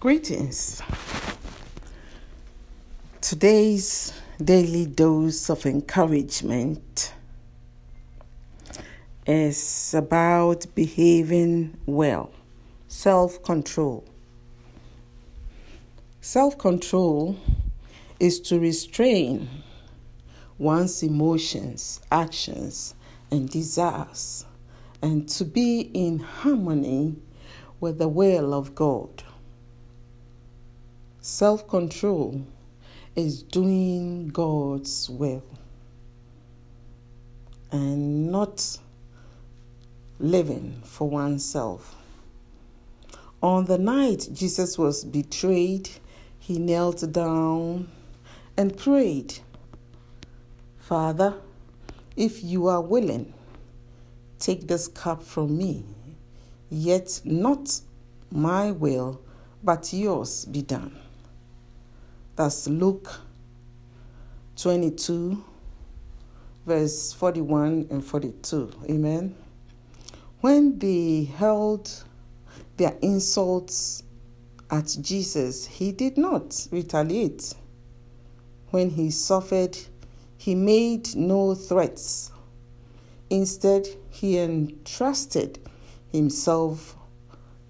Greetings. Today's daily dose of encouragement is about behaving well, self control. Self control is to restrain one's emotions, actions, and desires, and to be in harmony with the will of God. Self control is doing God's will and not living for oneself. On the night Jesus was betrayed, he knelt down and prayed, Father, if you are willing, take this cup from me, yet not my will, but yours be done. That's Luke 22, verse 41 and 42. Amen. When they held their insults at Jesus, he did not retaliate. When he suffered, he made no threats. Instead, he entrusted himself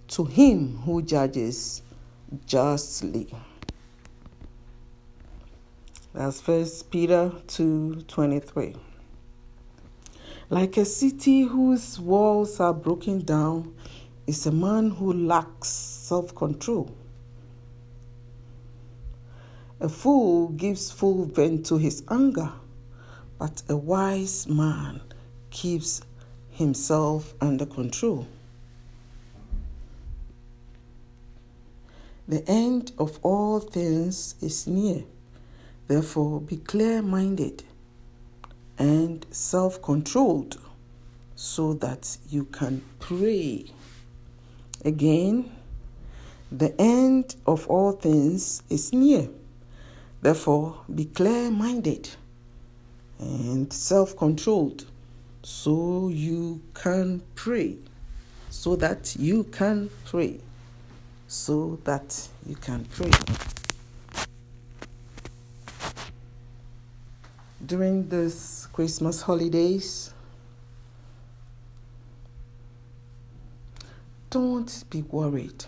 to him who judges justly. That's First Peter 2:23. Like a city whose walls are broken down is a man who lacks self-control. A fool gives full vent to his anger, but a wise man keeps himself under control. The end of all things is near. Therefore, be clear minded and self controlled so that you can pray. Again, the end of all things is near. Therefore, be clear minded and self controlled so you can pray. So that you can pray. So that you can pray. During this Christmas holidays, don't be worried.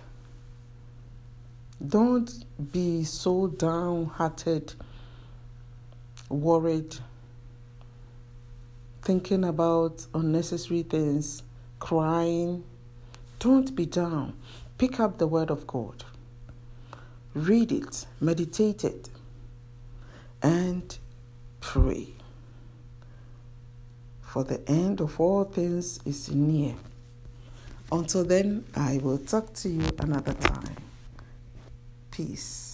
Don't be so downhearted, worried, thinking about unnecessary things, crying. Don't be down. Pick up the Word of God, read it, meditate it, and pray. For the end of all things is near. Until then, I will talk to you another time. Peace.